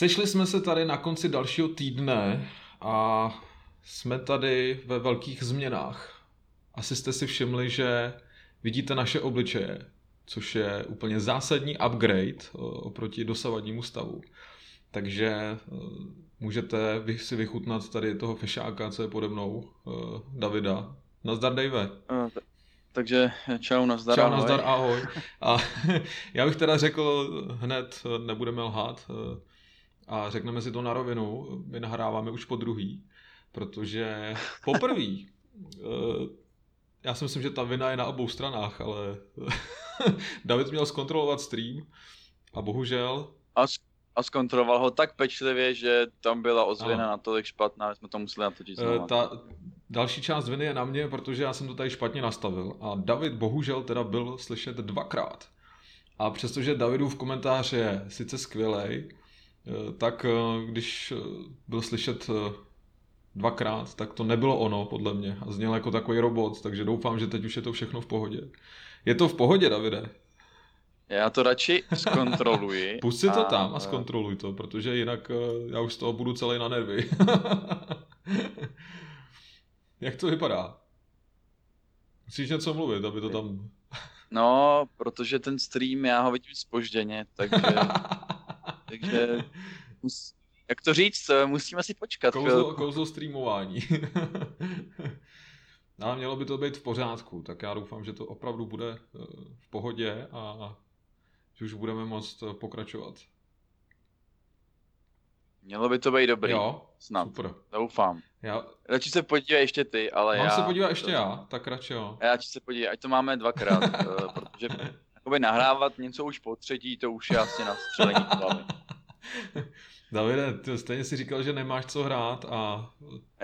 Sešli jsme se tady na konci dalšího týdne a jsme tady ve velkých změnách. Asi jste si všimli, že vidíte naše obličeje, což je úplně zásadní upgrade oproti dosavadnímu stavu. Takže eh, můžete si vychutnat tady toho fešáka, co je pode mnou, eh, Davida. Nazdar, Dave. Takže čau, nazdar, čau, ahoj. nazdar, ahoj. A já bych teda řekl hned, nebudeme lhát, eh, a řekneme si to na rovinu, my nahráváme už po druhý, protože poprvé, eh, já si myslím, že ta vina je na obou stranách, ale David měl zkontrolovat stream a bohužel... A, a zkontroloval ho tak pečlivě, že tam byla ozvěna na natolik špatná, že jsme to museli natočit eh, znovu. Ta další část viny je na mě, protože já jsem to tady špatně nastavil a David bohužel teda byl slyšet dvakrát. A přestože Davidův komentář je sice skvělej, tak eh, když eh, byl slyšet dvakrát, tak to nebylo ono, podle mě. A zněl jako takový robot, takže doufám, že teď už je to všechno v pohodě. Je to v pohodě, Davide? Já to radši zkontroluji. Pusť si to a... tam a zkontroluj to, protože jinak já už z toho budu celý na nervy. Jak to vypadá? Musíš něco mluvit, aby to tam... No, protože ten stream, já ho vidím spožděně, takže takže mus, jak to říct, musíme si počkat. Kouzlo, kouzlo streamování. No, ale mělo by to být v pořádku, tak já doufám, že to opravdu bude eh, v pohodě a že už budeme moct eh, pokračovat. Mělo by to být dobrý. Jo, snad. Super. Doufám. Já... Radši se podívej ještě ty, ale Mám já... se podívat ještě já, tak radši jo. Já radši se podívej, ať to máme dvakrát, eh, protože jakoby nahrávat něco už po třetí, to už je asi na střelení hlavy. Davide, ty stejně si říkal, že nemáš co hrát a...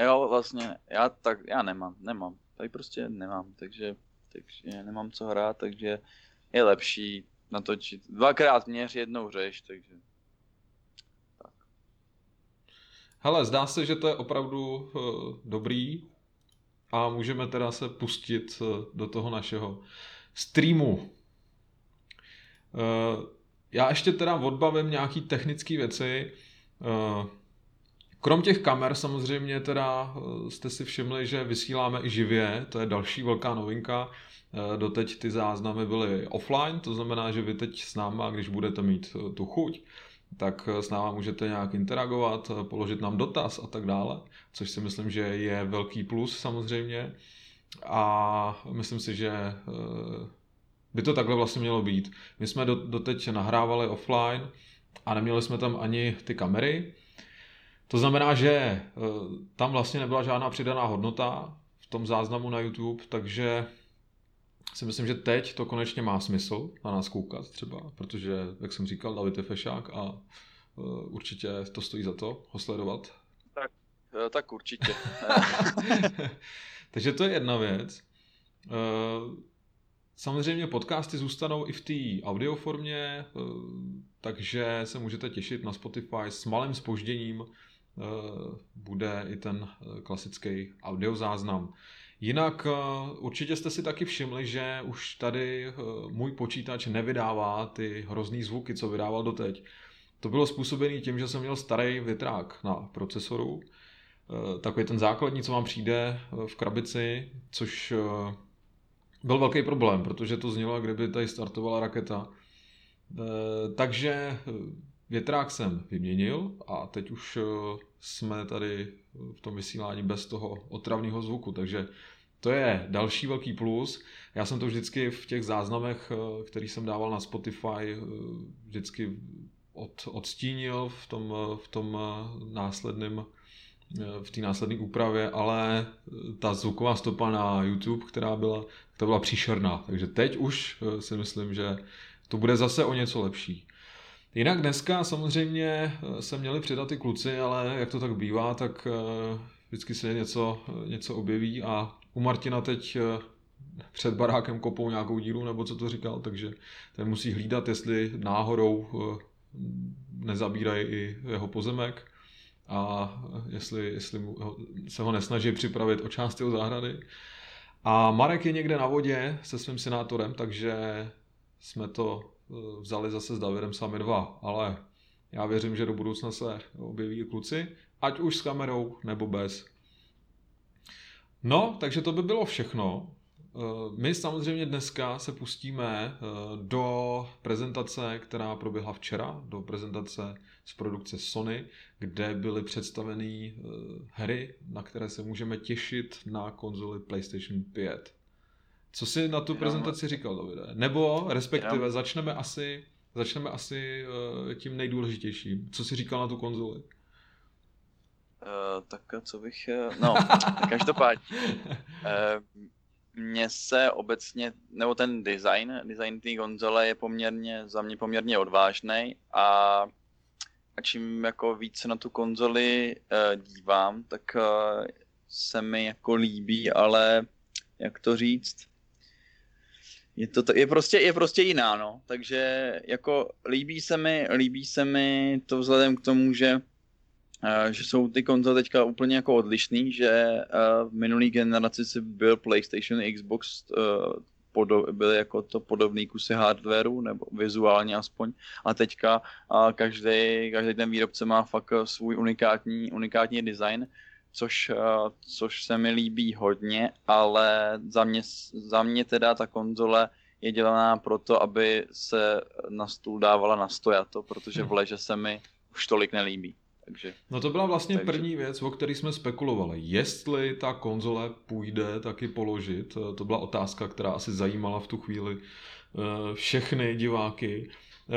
Jo, vlastně, já tak, já nemám, nemám. Tady prostě nemám, takže, takže nemám co hrát, takže je lepší natočit. Dvakrát měř, jednou řeš, takže... Tak. Hele, zdá se, že to je opravdu uh, dobrý a můžeme teda se pustit uh, do toho našeho streamu. Uh, já ještě teda odbavím nějaký technické věci. Uh, krom těch kamer samozřejmě teda uh, jste si všimli, že vysíláme i živě, to je další velká novinka. Doteď ty záznamy byly offline, to znamená, že vy teď s náma, když budete mít tu chuť, tak s náma můžete nějak interagovat, položit nám dotaz a tak dále, což si myslím, že je velký plus samozřejmě. A myslím si, že by to takhle vlastně mělo být. My jsme do, doteď nahrávali offline a neměli jsme tam ani ty kamery. To znamená, že e, tam vlastně nebyla žádná přidaná hodnota v tom záznamu na YouTube, takže si myslím, že teď to konečně má smysl na nás koukat třeba, protože, jak jsem říkal, David je fešák a uh, určitě to stojí za to ho sledovat. Tak, e, tak určitě. takže to je jedna věc. Samozřejmě podcasty zůstanou i v té audioformě, eh, takže se můžete těšit na Spotify s malým spožděním. Eh, bude i ten eh, klasický audiozáznam. Jinak určitě jste si taky všimli, že už tady můj počítač nevydává ty hrozný zvuky, co vydával doteď. To bylo způsobené tím, že jsem měl starý větrák na procesoru, takový ten základní, co vám přijde v krabici, což byl velký problém, protože to znělo, kdyby tady startovala raketa. E, takže e, větrák jsem vyměnil a teď už e, jsme tady v tom vysílání bez toho otravného zvuku, takže to je další velký plus. Já jsem to vždycky v těch záznamech, který jsem dával na Spotify, vždycky od, odstínil v tom, v tom následném v té následné úpravě, ale ta zvuková stopa na YouTube, která byla, to byla příšerná. Takže teď už eh, si myslím, že to bude zase o něco lepší. Jinak dneska samozřejmě eh, se měli přidat i kluci, ale jak to tak bývá, tak eh, vždycky se něco, něco objeví a u Martina teď před barákem kopou nějakou díru, nebo co to říkal, takže ten musí hlídat, jestli náhodou nezabírají i jeho pozemek a jestli, jestli se ho nesnaží připravit o část jeho zahrady. A Marek je někde na vodě se svým senátorem, takže jsme to eh, vzali zase s Davidem sami dva, ale Já věřím, že do budoucna se objeví kluci, ať už s kamerou nebo bez. No, takže to by bylo všechno. Eh, my samozřejmě dneska se pustíme eh, do prezentace, která proběhla včera, do prezentace z produkce Sony, kde byly představeny eh, hry, na které se můžeme těšit na konzoli PlayStation 5. Co jsi na tu prezentaci říkal, Davide? Nebo respektive začneme asi, začneme asi tím nejdůležitějším. Co jsi říkal na tu konzoli? Uh, tak co bych... No, každopádně. Uh, mně se obecně, nebo ten design, design té konzole je poměrně, za mě poměrně odvážný a, a čím jako víc na tu konzoli uh, dívám, tak uh, se mi jako líbí, ale jak to říct, je to, je prostě, je prostě jiná, no. Takže jako líbí se mi, líbí se mi to vzhledem k tomu, že že jsou ty konzole teďka úplně jako odlišný, že v minulý generaci si byl PlayStation, Xbox byly jako to podobný kusy hardwareu, nebo vizuálně aspoň. A teďka každý, každý ten výrobce má fakt svůj unikátní, unikátní design, což, což se mi líbí hodně, ale za mě, za mě teda ta konzole je dělaná proto, aby se na stůl dávala na stojato, protože v leže se mi už tolik nelíbí. Takže, no to byla vlastně takže... první věc, o které jsme spekulovali. Jestli ta konzole půjde taky položit, to byla otázka, která asi zajímala v tu chvíli eh, všechny diváky. Eh,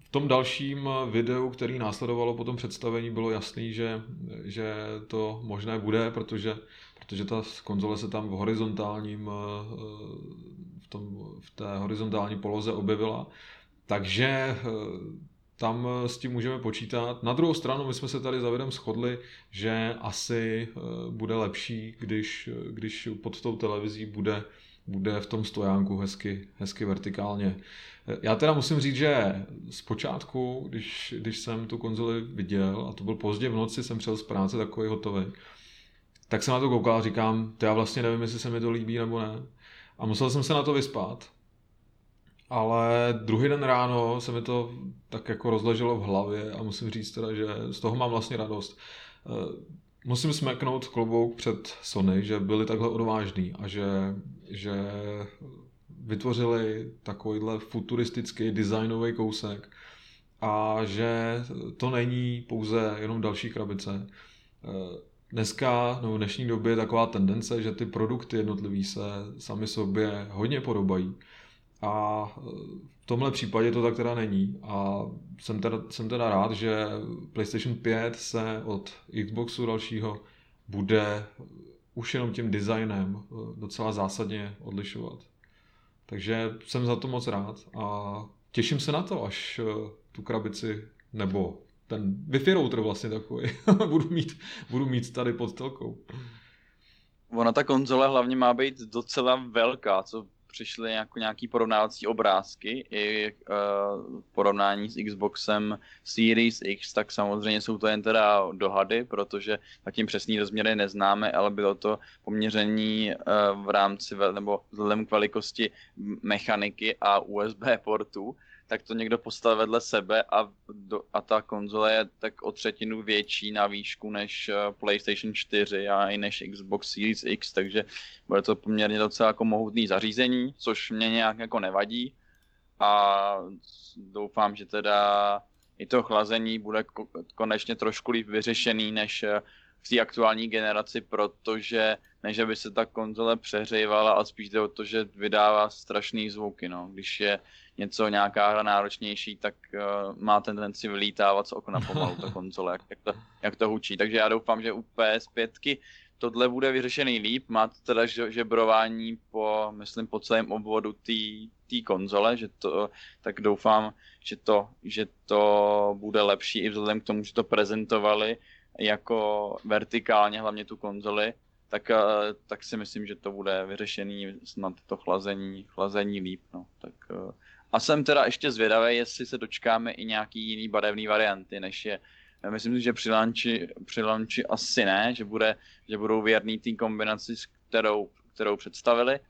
v tom dalším videu, který následovalo po tom představení, bylo jasný, že, že to možné bude, protože, protože ta konzole se tam v horizontálním, eh, v, tom, v té horizontální poloze objevila. Takže tam eh, s tím můžeme počítat. Na druhou stranu, my jsme se tady závěrem shodli, že asi eh, bude lepší, když, eh, když pod tou televizí bude, bude v tom stojánku hezky, hezky vertikálně. Já teda musím říct, že zpočátku, když, když jsem tu konzoli viděl, a to byl pozdě v noci, jsem přijel z práce takový hotový, tak jsem na to koukal a říkám, to já vlastně nevím, jestli se mi to líbí nebo ne. A musel jsem se na to vyspat ale druhý den ráno se mi to tak jako rozleželo v hlavě a musím říct teda, že z toho mám vlastně radost. Eh, musím smeknout klobouk před Sony, že byli takhle odvážní a že, že vytvořili takovýhle futuristický designový kousek a že to není pouze jenom další krabice. Eh, dneska, no v dnešní době je taková tendence, že ty produkty jednotlivý se sami sobě hodně podobají. A v tomhle případě to tak teda není. A jsem teda, jsem teda rád, že PlayStation 5 se od Xboxu dalšího bude už jenom tím designem eh, docela zásadně odlišovat. Takže jsem za to moc rád a těším se na to, až eh, tu krabici nebo ten Wi-Fi router vlastně takový budu, mít, budu mít tady pod telkou. Ona ta konzole hlavně má být docela velká, co přišly jako nějaký porovnávací obrázky i uh, porovnání s Xboxem Series X, tak samozřejmě jsou to jen teda dohady, protože zatím přesný rozměry neznáme, ale bylo to poměření uh, v rámci, nebo vzhledem k velikosti mechaniky a USB portů, tak to někdo postavil vedle sebe a, do, a ta konzole je tak o třetinu větší na výšku než eh, PlayStation 4 a i než Xbox Series X, takže bude to poměrně docela jako mohutný zařízení, což mě nějak jako nevadí. A doufám, že teda i to chlazení bude konečně trošku líp vyřešený než eh, v té aktuální generaci, protože než aby se ta konzole přehřívala, a spíš jde o to, že vydává strašný zvuky, no. Když je něco, nějaká hra náročnější, tak uh, má tendenci vylítávat z okna pomalu ta konzole, jak, jak, to, jak to hučí. Takže já doufám, že u PS5 tohle bude vyřešený líp. Má to teda žebrování po, myslím, po celém obvodu té konzole, že to, tak doufám, že to, že to bude lepší i vzhledem k tomu, že to prezentovali jako vertikálně, hlavně tu konzoli, tak, eh, tak si myslím, že to bude vyřešený snad to chlazení, chlazení líp. No. Tak, eh, a jsem teda ještě zvědavý, jestli se dočkáme i nějaký jiný barevný varianty, než je Myslím si, že při launchi, při launchi asi ne, že, bude, že budou věrný té kombinaci, kterou, kterou představili,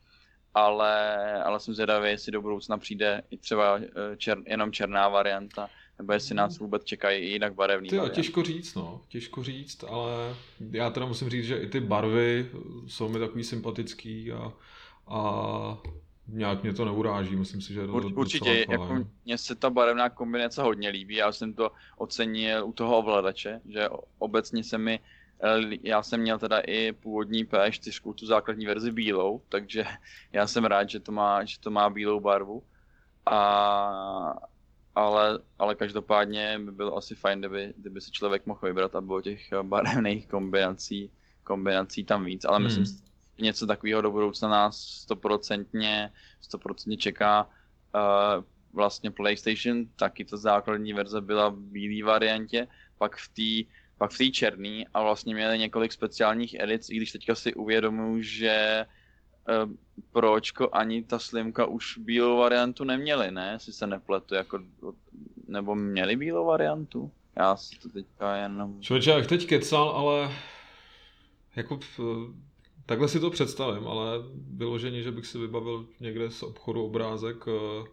ale, ale jsem zvědavý, jestli do budoucna přijde i třeba eh, čer, jenom černá varianta, nebo jestli nás vůbec čekají i jinak barevný. Ty, těžko říct, no, těžko říct, ale já teda musím říct, že i ty barvy jsou mi takový sympatický a, a nějak mě to neuráží, myslím si, že je to Ur, Určitě, jako mně se ta barevná kombinace hodně líbí, já jsem to ocenil u toho ovladače, že obecně se mi já jsem měl teda i původní P4, tu základní verzi bílou, takže já jsem rád, že to má, že to má bílou barvu. A, ale, ale každopádně by bylo asi fajn, kdyby, kdyby si člověk mohl vybrat a bylo těch barevných kombinací, kombinací tam víc, ale hmm. myslím, že něco takového do budoucna nás stoprocentně, stoprocentně čeká. Uh, vlastně PlayStation, taky ta základní verze byla v bílé variantě, pak v té pak v té černý a vlastně měli několik speciálních edic, i když teďka si uvědomuji, že pročko ani ta slimka už bílou variantu neměli, ne? Jestli se nepletu, jako, nebo měli bílou variantu? Já si to teďka jenom... Člověče, jak teď kecal, ale jako takhle si to představím, ale vyloženě, že bych si vybavil někde z obchodu obrázek eh,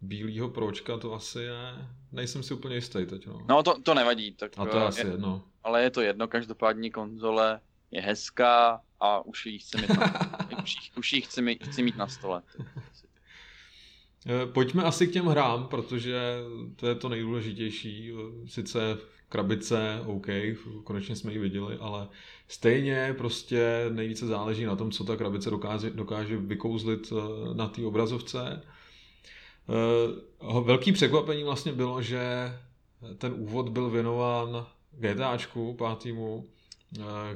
bílého pročka, to asi je, nejsem si úplně jistý teď. No, no to, to nevadí. Tak, a to je asi jedno. Ale je to jedno, každopádně konzole je hezká a už ji chci mít na, už ji, už ji chci, mít, chci mít na stole. Eh, pojďme asi k těm hrám, protože to je to nejdůležitější. Sice krabice, OK, konečně jsme ji viděli, ale stejně prostě nejvíce záleží na tom, co ta krabice dokáže, dokáže vykouzlit eh, na té obrazovce. Eh, velký překvapení vlastně bylo, že ten úvod byl věnován GTAčku pátýmu,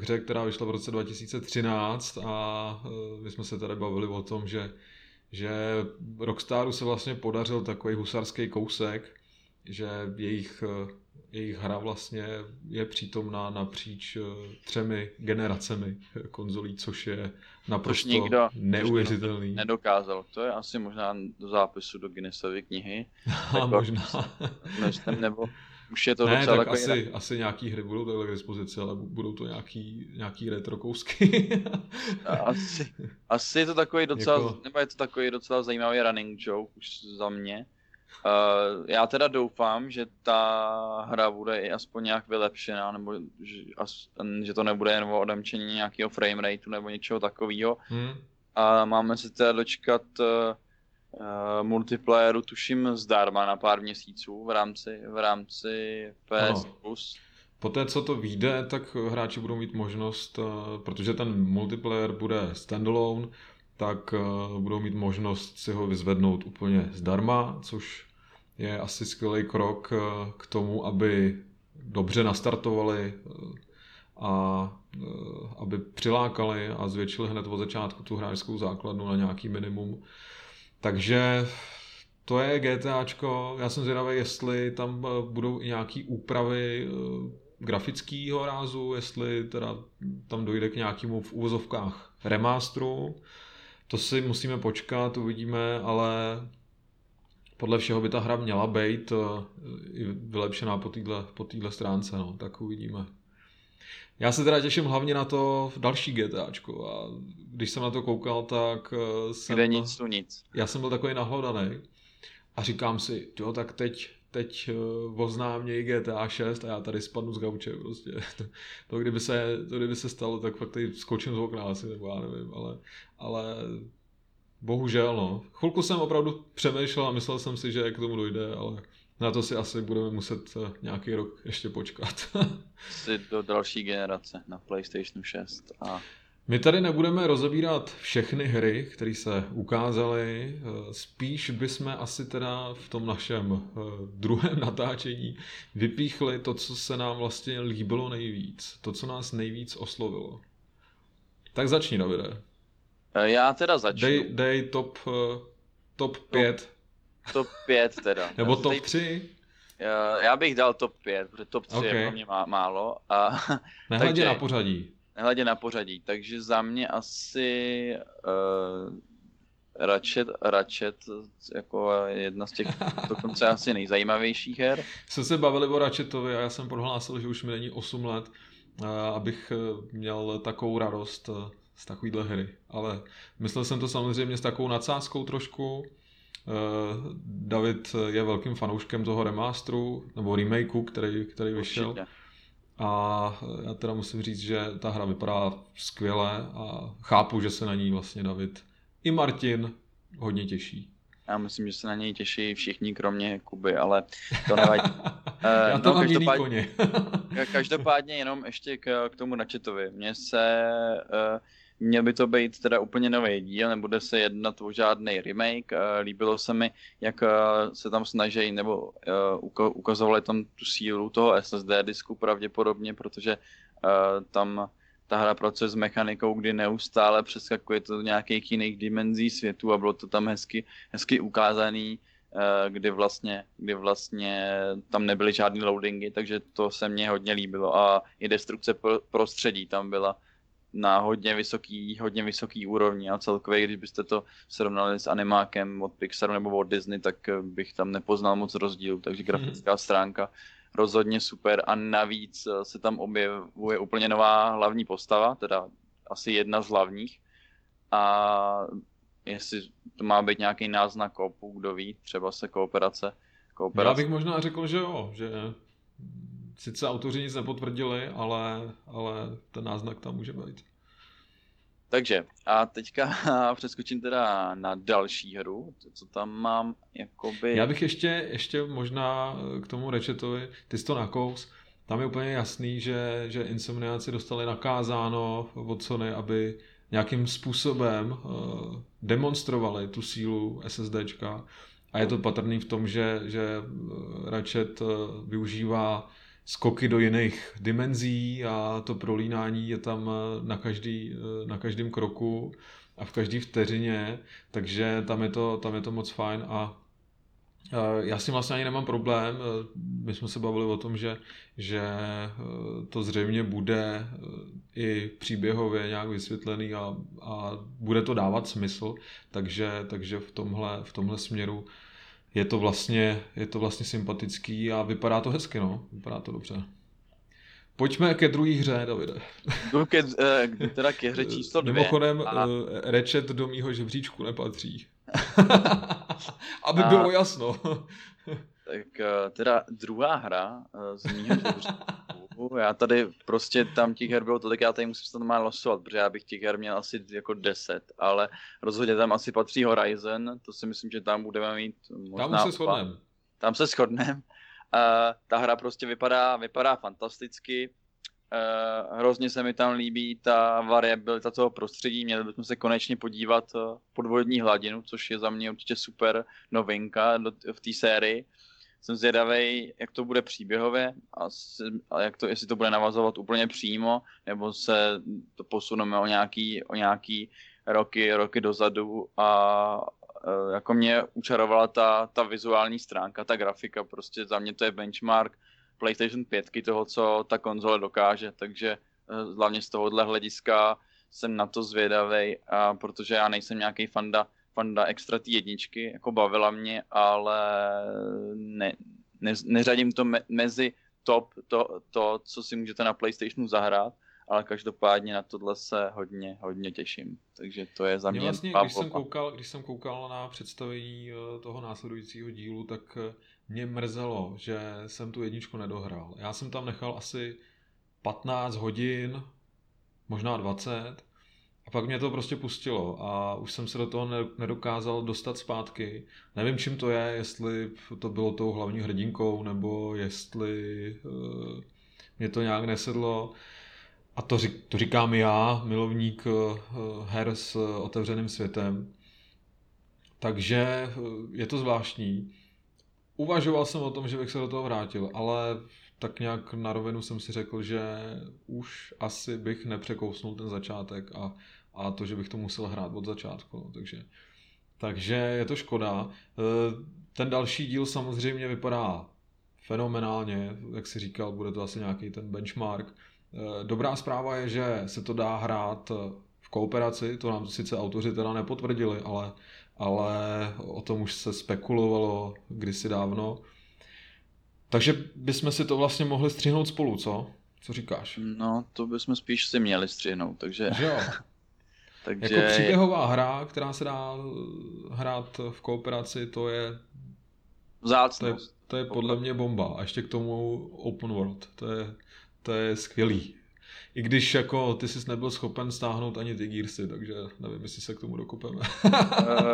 hře, která vyšla v roce 2013 a my jsme se tady bavili o tom, že že Rockstaru se vlastně podařil takový husarský kousek, že jejich, jejich hra vlastně je přítomná napříč eh, třemi generacemi konzolí, což je naprosto což nikdo, neuvěřitelný. Nedokázal. To je asi možná do zápisu do Guinnessovy knihy. Jako, možná. nebo už je to ne, docela tak takový... asi, asi nějaký hry budou takhle k dispozici, ale budou to nějaký, nějaký retro kousky. asi, asi je to takový docela, jako... nebo je to takový docela zajímavý running joke už za mě. Uh, já teda doufám, že ta hra bude i aspoň nějak vylepšená, nebo že, as, že to nebude jen o odemčení nějakého frame rateu nebo něčeho takového. Hmm. A máme se teda dočkat uh, uh, multiplayeru tuším zdarma na pár měsíců v rámci, v rámci PS Plus. Poté, co to vyjde, tak hráči budou mít možnost, uh, protože ten multiplayer bude standalone, tak uh, budou mít možnost si ho vyzvednout úplně zdarma, což je asi skvělý krok k tomu, aby dobře nastartovali a aby přilákali a zvětšili hned od začátku tu hráčskou základnu na nějaký minimum takže to je GTAčko. Já jsem zvědavý, jestli tam eh, budou i nějaký úpravy eh, grafického rázu, jestli teda tam dojde k nějakému v úvozovkách remasteru. To si musíme počkat, uvidíme, ale podle všeho by ta hra měla být eh, vylepšená po téhle po stránce, no, tak uvidíme. Já se teda těším hlavně na to další GTAčko a když jsem na to koukal, tak eh, jsem... Kde nic, tu nic. Já jsem byl takový nahlodaný a říkám si, jo, tak teď, teď uh, oznámějí GTA 6 a já tady spadnu z gauče prostě. To, to, kdyby, se, to kdyby se stalo, tak fakt tady skočím z okna asi, nebo já nevím, ale, ale bohužel no. Chvilku jsem opravdu přemýšlel a myslel jsem si, že k tomu dojde, ale na to si asi budeme muset eh, nějaký rok ještě počkat. Jsi do další generace na PlayStation 6 a my tady nebudeme rozebírat všechny hry, které se ukázaly, eh, spíš bychom asi teda v tom našem eh, druhém natáčení vypíchli to, co se nám vlastně líbilo nejvíc, to, co nás nejvíc oslovilo. Tak začni, Davide. Já teda začnu. Dej, dej top, top 5 Top 5 teda. Nebo top 3? Já bych dal top 5, protože top 3 okay. je pro mě má, málo. A, Nehledě takže, na pořadí. Nehledě na pořadí, takže za mě asi uh, Ratchet, Ratchet jako jedna z těch dokonce asi nejzajímavějších her. Jsme se bavili o Ratchetovi a já jsem prohlásil, že už mi není 8 let, uh, abych uh, měl takovou radost uh, z takovýhle hry. Ale myslel jsem to samozřejmě s takovou nadsázkou trošku, David je velkým fanouškem toho remasteru, nebo remakeu, který, který vyšel. Určitě. A já teda musím říct, že ta hra vypadá skvěle a chápu, že se na ní vlastně David i Martin hodně těší. Já myslím, že se na něj těší všichni, kromě Kuby, ale to nevadí. Já to no, mám jiný koně. každopádně jenom ještě k, k tomu načetovi. Mně se, uh, měl by to být teda úplně nový díl, nebude se jednat o žádný remake. Uh, líbilo se mi, jak uh, se tam snaží, nebo uh, ukazovali tam tu sílu toho SSD disku pravděpodobně, protože tam ta hra pracuje s mechanikou, kdy neustále přeskakuje to do nějakých jiných dimenzí světu a bylo to tam hezky, hezky ukázaný, eh, kdy vlastně, kdy vlastně tam nebyly žádné loadingy, takže to se mně hodně líbilo a i destrukce prostředí tam byla na hodně vysoký, hodně vysoký úrovni a celkově, když byste to srovnali s animákem od Pixaru nebo od Disney, tak bych tam nepoznal moc rozdíl, takže grafická stránka rozhodně super a navíc eh, se tam objevuje úplně nová hlavní postava, teda asi jedna z hlavních a jestli to má být nějaký náznak koopu, kdo ví, třeba se kooperace. kooperace. Já bych možná řekl, že jo, že sice autoři nic nepotvrdili, ale, ale ten náznak tam může být. Takže a teďka přeskočím teda na další hru, co tam mám, jakoby... Já bych ještě, ještě možná k tomu Rechetovi, ty jsi to nakous, tam je úplně jasný, že, že Insomniaci dostali nakázáno od Sony, aby nějakým způsobem uh, demonstrovali tu sílu SSDčka a je to patrný v tom, že, že Ratchet uh, využívá skoky do jiných dimenzí a to prolínání je tam eh, na, každý, eh, na každém kroku a v každé vteřině, takže tam je to, tam je to moc fajn a eh, já s tím vlastně ani nemám problém. My jsme se bavili o tom, že, že to zřejmě bude i příběhově nějak vysvětlený a, a bude to dávat smysl, takže, takže v, tomhle, v tomhle směru je to vlastně, je to vlastně sympatický a vypadá to hezky, no. Vypadá to dobře. Pojďme ke druhé hře, Davide. Jdu ke, eh, teda ke hře číslo dvě. Mimochodem, a... Eh, rečet do mýho žebříčku nepatří. Aby a... bylo jasno. tak eh, teda druhá hra z mýho žebříčku já tady prostě tam těch her bylo tolik, já tady musím se to normálně losovat, protože já bych těch her měl asi jako 10, ale rozhodně tam asi patří Horizon, to si myslím, že tam budeme mít možná... Tam se shodneme. Tam se shodneme. Uh, ta hra prostě vypadá, vypadá fantasticky. Uh, hrozně se mi tam líbí ta variabilita toho prostředí. Měli bychom se konečně podívat uh, podvodní hladinu, což je za mě určitě super novinka do, v té sérii jsem zvědavý, jak to bude příběhově a, a jak to, jestli to bude navazovat úplně přímo, nebo se to posuneme o nějaký, o nějaký roky, roky dozadu. A e, jako mě učarovala ta, ta vizuální stránka, ta grafika, prostě za mě to je benchmark PlayStation 5 toho, co ta konzole dokáže, takže e, hlavně z tohohle hlediska jsem na to zvědavý, a protože já nejsem nějaký fanda fanda extra té jedničky, jako bavila mě, ale ne, ne, neřadím to me, mezi top, to, to, co si můžete na PlayStationu zahrát, ale každopádně na tohle se hodně, hodně těším. Takže to je za mě, mě vlastně, když jsem, koukal, když jsem koukal na představení eh, toho následujícího dílu, tak eh, mě mrzelo, že jsem tu jedničku nedohrál. Já jsem tam nechal asi 15 hodin, možná 20, a pak mě to prostě pustilo a už jsem se do toho nedokázal dostat zpátky. Nevím, čím to je, jestli to bylo tou hlavní hrdinkou, nebo jestli uh, mě to nějak nesedlo. A to, řík, to říkám já, milovník uh, her s otevřeným světem. Takže uh, je to zvláštní. Uvažoval jsem o tom, že bych se do toho vrátil, ale tak nějak na rovinu jsem si řekl, že už asi bych nepřekousnul ten začátek a, a to, že bych to musel hrát od začátku. No, takže, takže je to škoda. E, ten další díl samozřejmě vypadá fenomenálně, jak si říkal, bude to asi nějaký ten benchmark. E, dobrá zpráva je, že se to dá hrát v kooperaci, to nám sice autoři teda nepotvrdili, ale, ale o tom už se spekulovalo kdysi dávno. Takže bychom si to vlastně mohli střihnout spolu, co? Co říkáš? No, to bychom spíš si měli střihnout, takže... Že jo. Takže... Jako příběhová hra, která se dá hrát v kooperaci, to je... To je, to je podle mě bomba. A ještě k tomu open world. To je, to je skvělý. I když jako ty jsi nebyl schopen stáhnout ani ty Gearsy, takže nevím, jestli se k tomu dokupeme. uh,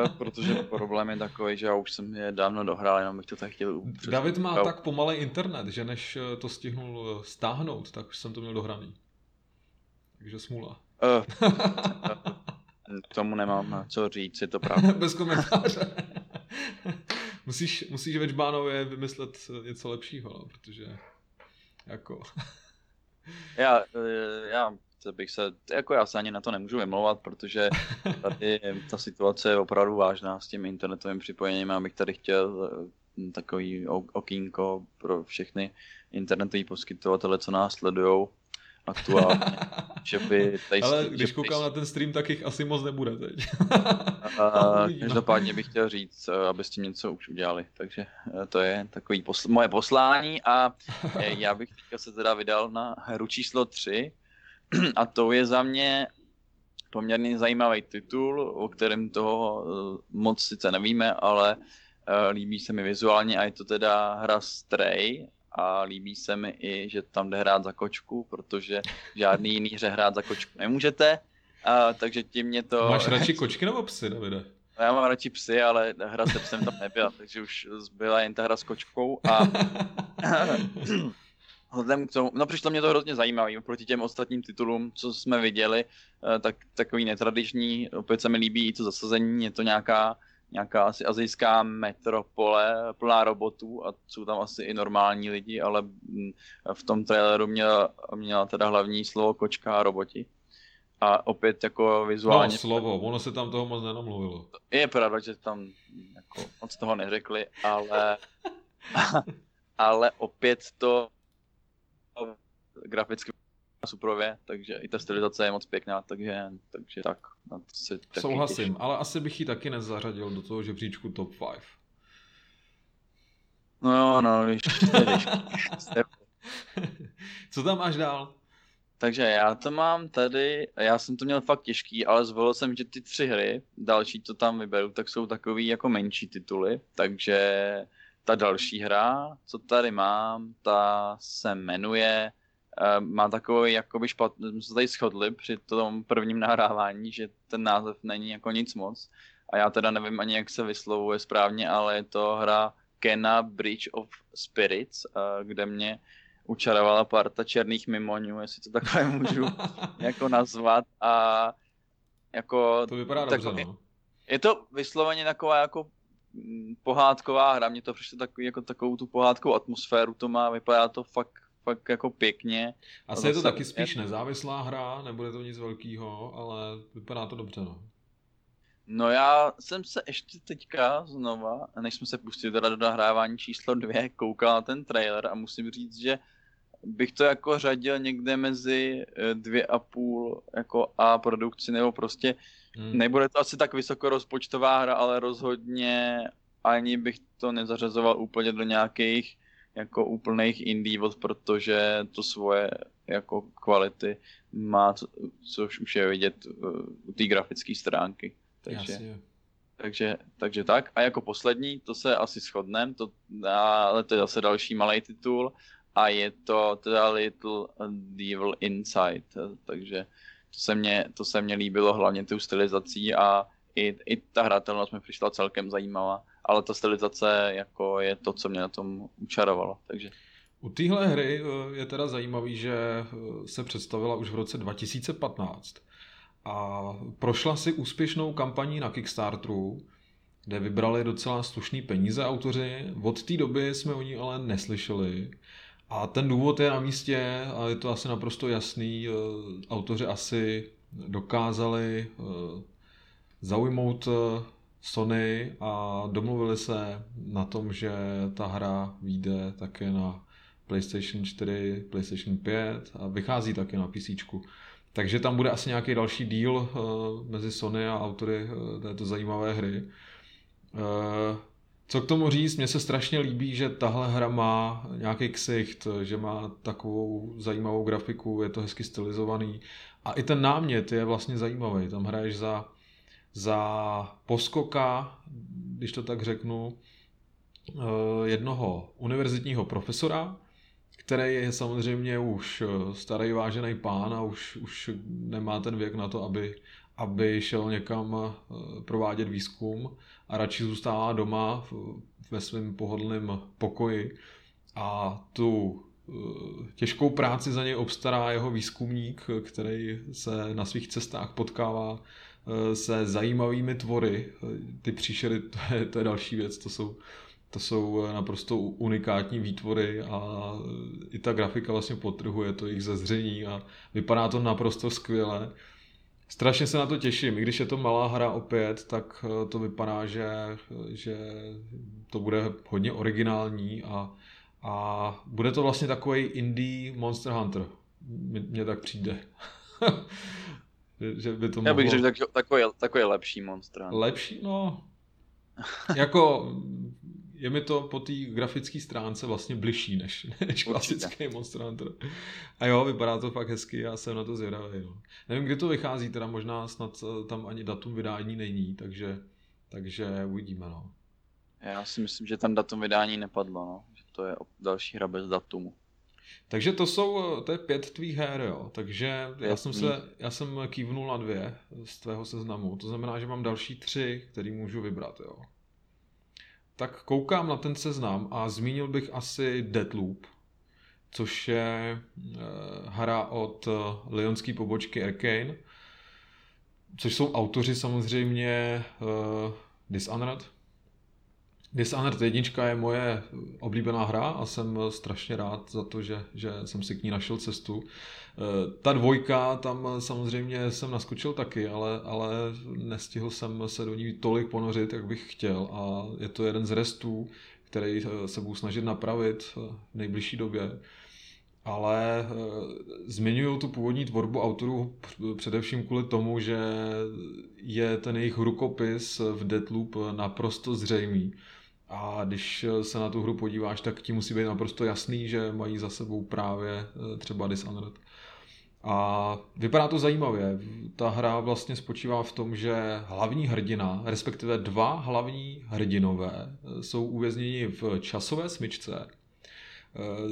protože problém je takový, že já už jsem je dávno dohrál, jenom bych to tak chtěl upřesnit. David má tak pomalý internet, že než eh, to stihnul eh, stáhnout, tak už jsem to měl dohraný. Takže smůla. Uh, tomu nemám co říct, je to pravda. Bez komentáře. musíš, musíš ve Čbánově vymyslet něco lepšího, no, protože jako... já, eh, já bych se, jako já se ani na to nemůžu vymlouvat, protože tady ta situace je opravdu vážná s tím internetovým připojením. Já bych tady chtěl eh, takový okýnko pro všechny internetové poskytovatele, co nás sledují aktuálně. že by tady Ale když koukám na ten stream, tak jich asi moc nebude teď. a, každopádně bych chtěl říct, eh, aby s tím něco už udělali. Takže eh, to je takový posl- moje poslání a eh, já bych teďka se teda vydal na hru číslo 3 a to je za mě poměrně zajímavý titul, o kterém toho moc sice nevíme, ale líbí se mi vizuálně a je to teda hra Stray a líbí se mi i, že tam jde hrát za kočku, protože žádný jiný hře hrát za kočku nemůžete, a, takže tím mě to... Máš radši kočky nebo psy, Davide? Já mám radši psy, ale hra se psem tam nebyla, takže už byla jen ta hra s kočkou a... Vzhledem k tomu, no přišlo mě to hrozně zajímavé, proti těm ostatním titulům, co jsme viděli, eh, tak takový netradiční, opět se mi líbí i to zasazení, je to nějaká nějaká asi azijská metropole plná robotů a jsou tam asi i normální lidi, ale mm, v tom traileru měla, měla teda hlavní slovo kočka a roboti. A opět jako vizuálně... No, slovo, ono se tam toho moc nenamluvilo. Je pravda, že tam jako moc toho neřekli, ale... ale opět to graficky suprově, takže i ta stylizace je moc pěkná, takže, takže tak. Na to se taky Souhlasím, těším. ale asi bych ji taky nezařadil do toho žebříčku top 5. No jo, no, víš, Co tam máš dál? Takže já to mám tady, já jsem to měl fakt těžký, ale zvolil jsem, že ty tři hry, další, co tam vyberu, tak jsou takový jako menší tituly, takže ta další hra, co tady mám, ta se jmenuje má takový jakoby špatný, jsme se tady shodli při tom prvním nahrávání, že ten název není jako nic moc. A já teda nevím ani, jak se vyslovuje správně, ale je to hra Kena Bridge of Spirits, eh, kde mě učarovala parta černých mimoňů, jestli to takhle můžu jako nazvat. A jako... To vypadá takový, dobře, no. Je to vysloveně taková jako mm, pohádková hra, mě to přišlo takový, jako takovou tu pohádkovou atmosféru to má, vypadá to fakt fakt jako pěkně. Asi je to taky spíš nezávislá hra, nebude to nic velkého, ale vypadá to dobře, no. No já jsem se ještě teďka znova, než jsme se pustili teda do nahrávání číslo dvě, koukal na ten trailer a musím říct, že bych to jako řadil někde mezi eh, dvě a půl jako A produkci, nebo prostě hmm. nebude to asi tak vysokorozpočtová hra, ale rozhodně ani bych to nezařazoval úplně do nějakých jako úplných indie, protože to svoje jako kvality má, což už je vidět u té grafické stránky. Takže, takže, takže tak. A jako poslední, to se asi shodneme, to, ale to je zase další malý titul a je to teda Little Devil Inside, takže to se mně, to se mně líbilo hlavně tou stylizací a i, i ta hratelnost mi přišla celkem zajímavá ale ta stylizace jako je to, co mě na tom učarovalo. Takže. U téhle hry eh, je teda zajímavý, že eh, se představila už v roce 2015 a prošla si úspěšnou kampaní na Kickstarteru, kde vybrali docela slušný peníze autoři. Od té doby jsme o ní ale neslyšeli. A ten důvod je na místě a je to asi naprosto jasný. Eh, autoři asi dokázali zaujmout Sony a domluvili se na tom, že ta hra vyjde také na PlayStation 4, PlayStation 5 a vychází také na PC. Takže tam bude asi nějaký další díl uh, mezi Sony a autory uh, této zajímavé hry. Uh, co k tomu říct, mně se strašně líbí, že tahle hra má nějaký ksicht, že má takovou zajímavou grafiku, je to hezky stylizovaný a i ten námět je vlastně zajímavý. Tam hraješ za, za poskoka, když to tak řeknu, eh, jednoho univerzitního profesora, který je samozřejmě už eh, starý vážený pán a už, už nemá ten věk na to, aby, aby šel někam eh, provádět výzkum a radši zůstává doma ve svém pohodlném pokoji a tu těžkou práci za něj obstará jeho výzkumník, který se na svých cestách potkává se zajímavými tvory. Ty příšery, to je, to je další věc, to jsou to jsou eh, naprosto unikátní výtvory a eh, i ta grafika vlastně potrhuje to jejich zezření a vypadá to naprosto skvěle. Strašně se na to těším, i když je to malá hra opět, tak eh, to vypadá, že, že to bude hodně originální a, a bude to vlastně takový indie Monster Hunter. Mně tak přijde. že by to mohlo... Já bych řekl takový, takový lepší Monster Hunter. Lepší? No, jako je mi to po té grafické stránce vlastně bližší než, než klasický Monster Hunter. A jo, vypadá to fakt hezky, já jsem na to zvědavý. No. Nevím, kdy to vychází, teda možná snad eh, tam ani datum vydání není, takže, takže uvidíme. No. Já si myslím, že tam datum vydání nepadlo, no. že to je další hra bez datumu. Takže to jsou, to je pět tvých her, jo. Takže já jsem, se, já jsem kývnul na dvě z tvého seznamu. To znamená, že mám další tři, který můžu vybrat, jo tak koukám na ten seznam a zmínil bych asi Deadloop, což je uh, hra od uh, Leonské pobočky Arcane, což jsou autoři samozřejmě uh, Dishonored. Dishonored 1 je moje oblíbená hra a jsem strašně rád za to, že, že jsem si k ní našel cestu. Eh, ta dvojka, tam samozřejmě jsem naskočil taky, ale, ale nestihl jsem se do ní tolik ponořit, jak bych chtěl a je to jeden z restů, který eh, se budu snažit napravit eh, v nejbližší době. Ale zmiňují tu původní tvorbu autorů především kvůli tomu, že je ten jejich rukopis v Deathloop naprosto zřejmý. A když se na tu hru podíváš, tak ti musí být naprosto jasný, že mají za sebou právě třeba Dishonored. A vypadá to zajímavě. Ta hra vlastně spočívá v tom, že hlavní hrdina, respektive dva hlavní hrdinové, jsou uvězněni v časové smyčce,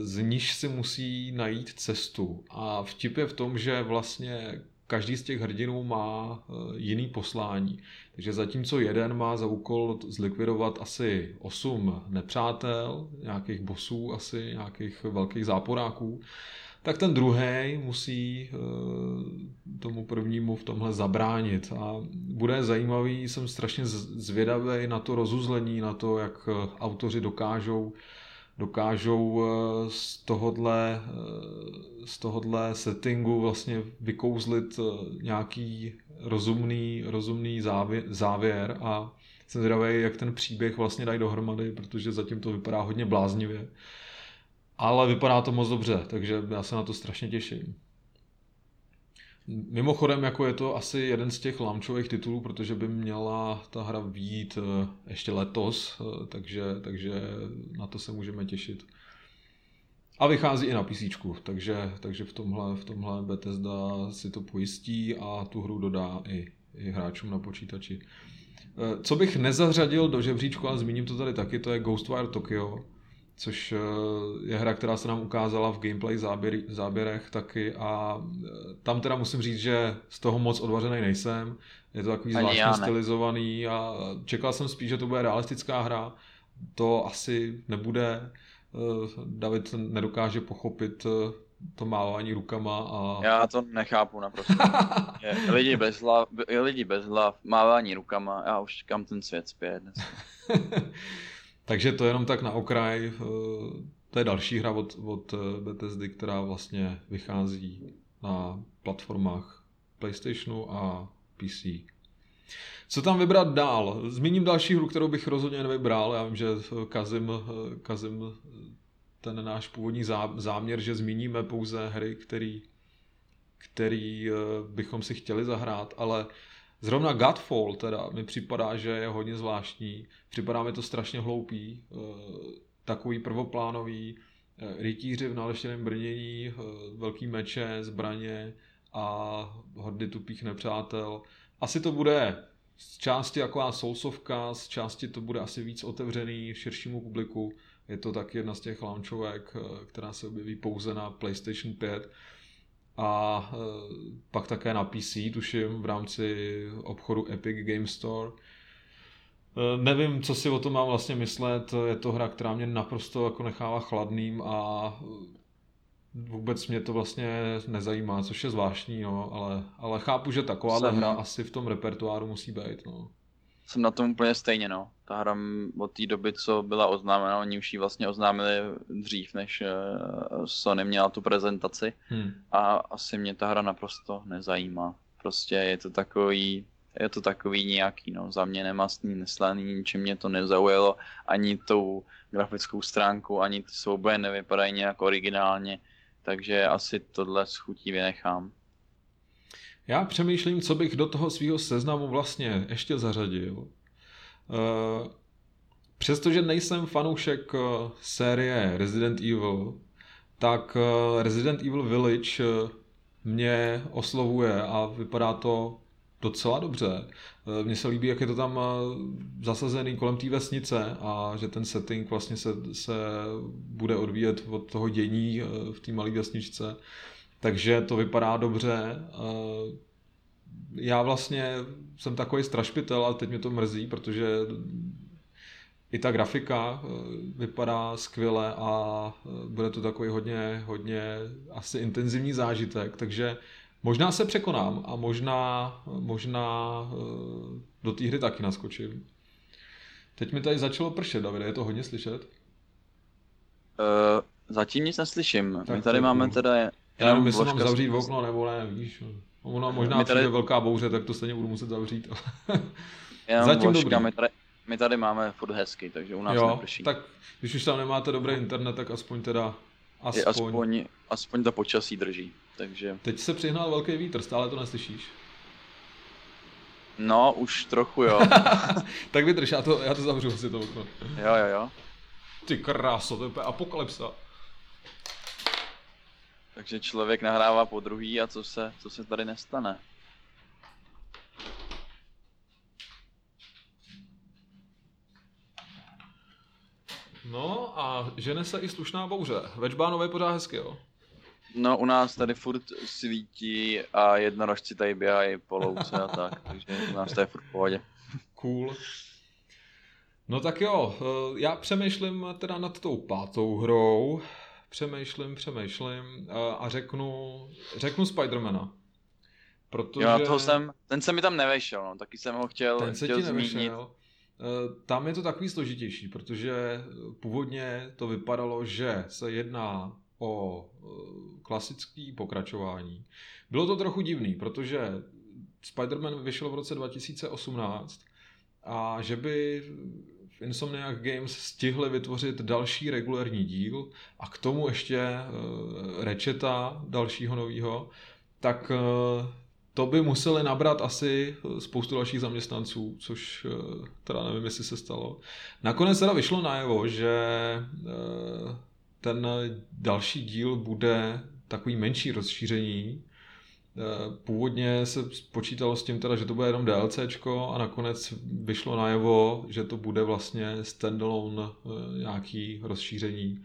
z níž si musí najít cestu. A vtip je v tom, že vlastně každý z těch hrdinů má eh, jiný poslání. Takže zatímco jeden má za úkol zlikvidovat asi 8 nepřátel, nějakých bosů asi, nějakých velkých záporáků, tak ten druhý musí eh, tomu prvnímu v tomhle zabránit. A bude zajímavý, jsem strašně zvědavý na to rozuzlení, na to, jak eh, autoři dokážou dokážou eh, z tohodle, z tohodle settingu vlastně vykouzlit nějaký rozumný, rozumný závěr, závěr a jsem zvědavý, jak ten příběh vlastně dají dohromady, protože zatím to vypadá hodně bláznivě. Ale vypadá to moc dobře, takže já se na to strašně těším. Mimochodem, jako je to asi jeden z těch launchových titulů, protože by měla ta hra výjít eh, ještě letos, eh, takže, takže na to se můžeme těšit. A vychází i na PC, takže, takže v, tomhle, v tomhle Bethesda si to pojistí a tu hru dodá i, i hráčům na počítači. Eh, co bych nezařadil do žebříčku, a zmíním to tady taky, to je Ghostwire Tokyo, což eh, je hra, která se nám ukázala v gameplay záběr, záběrech taky a eh, tam teda musím říct, že z toho moc odvařený nejsem. Je to takový zvláštně stylizovaný a čekal jsem spíš, že to bude realistická hra. To asi nebude. Eh, David nedokáže pochopit to mávání rukama a... Já to nechápu naprosto. je, lidi, bez hlav, lidi bez hlav, mávání rukama, já už kam ten svět zpět. Takže to je jenom tak na okraj. Eh, to je další hra od, od eh, Bethesdy, která vlastně vychází na platformách PlayStationu a PC. Co tam vybrat dál? Zmíním další hru, kterou bych rozhodně nevybral. Já vím, že kazím, kazím ten náš původní záměr, že zmíníme pouze hry, který, který eh, bychom si chtěli zahrát, ale Zrovna Godfall teda mi připadá, že je hodně zvláštní. Připadá mi to strašně hloupý. Eh, takový prvoplánový eh, rytíři v naleštěném brnění, eh, velký meče, zbraně a hordy tupých nepřátel. Asi to bude z části taková soulsovka, z části to bude asi víc otevřený širšímu publiku. Je to taky jedna z těch launchovek, která se objeví pouze na PlayStation 5 a eh, pak také na PC, tuším, v rámci obchodu Epic Game Store. Eh, nevím, co si o tom mám vlastně myslet, je to hra, která mě naprosto jako nechává chladným a vůbec mě to vlastně nezajímá, což je zvláštní, no, ale, ale chápu, že taková hra asi v tom repertoáru musí být. No jsem na tom úplně stejně, no. Ta hra od té doby, co byla oznámena, oni už ji vlastně oznámili dřív, než uh, Sony měla tu prezentaci. Hmm. A asi mě ta hra naprosto nezajímá. Prostě je to takový, je to takový nějaký, no, za mě nemastný, neslaný, ničím mě to nezaujalo, ani tou grafickou stránku, ani ty souboje nevypadají nějak originálně, takže asi tohle schutí vynechám. Já přemýšlím, co bych do toho svého seznamu vlastně ještě zařadil. Eh, přestože nejsem fanoušek eh, série Resident Evil, tak eh, Resident Evil Village mě oslovuje a vypadá to docela dobře. Mně se líbí, jak je to tam zasazený kolem té vesnice a že ten setting vlastně se, se bude odvíjet od toho dění v té malé vesničce takže to vypadá dobře. Já vlastně jsem takový strašpitel, ale teď mě to mrzí, protože i ta grafika eh, vypadá skvěle a eh, bude to takový hodně, hodně asi intenzivní zážitek, takže možná se překonám a možná, možná eh, do té hry taky naskočím. Teď mi tady začalo pršet, Davide, je to hodně slyšet? Uh, zatím nic neslyším. Tak My tady máme teda já nevím, jestli mám zavřít okno nebo ne, víš. Ono možná tady... přijde velká bouře, tak to stejně budu muset zavřít. Zatím dobrý. My tady, my tady máme furt hezky, takže u nás jo, neprší. tak když už tam nemáte dobrý internet, tak aspoň teda Aspoň... aspoň, aspoň to počasí drží, takže... Teď se přihnal velký vítr, stále to neslyšíš. No, už trochu jo. tak vydrž, já to, já to zavřu si to okno. Jo, jo, jo. Ty kráso, to je apokalypsa. Takže člověk nahrává po druhý a co se, co se tady nestane? No a žene se i slušná bouře. Večbánové je pořád hezky, jo? No u nás tady furt svítí a jednorožci tady běhají po louce a tak, takže u nás to je furt v pohodě. Cool. No tak jo, eh, já přemýšlím teda nad tou pátou hrou přemýšlím, přemýšlím a řeknu, řeknu Spidermana. Protože... Jo, toho jsem, ten se mi tam nevešel, no, taky jsem ho chtěl, ten se chtěl ti nevešel. Eh, tam je to takový složitější, protože původně to vypadalo, že se jedná o eh, klasický pokračování. Bylo to trochu divný, protože Spider-Man vyšel v roce 2018 a že by Insomniac Games stihli vytvořit další regulární díl a k tomu ještě uh, rečeta dalšího nového, tak uh, to by museli nabrat asi spoustu dalších zaměstnanců, což uh, teda nevím, jestli se stalo. Nakonec teda vyšlo najevo, že uh, ten další díl bude takový menší rozšíření, Eh, původně se počítalo s tím teda, že to bude jenom DLCčko a nakonec vyšlo najevo, že to bude vlastně standalone eh, nějaký rozšíření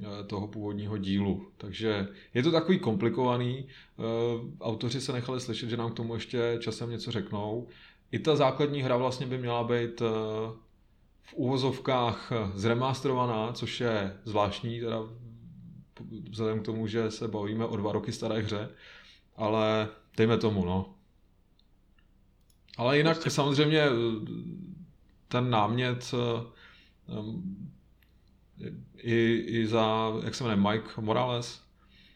eh, toho původního dílu. Takže je to takový komplikovaný. Autoři se nechali slyšet, že nám k tomu ještě časem něco řeknou. I ta základní hra vlastně by měla být v úvozovkách zremasterovaná, což je zvláštní, teda vzhledem k tomu, že se bavíme o dva roky staré hře ale dejme tomu, no. Ale jinak prostě... samozřejmě eh, ten námět um, i, i za, jak se jmenuje, Mike Morales.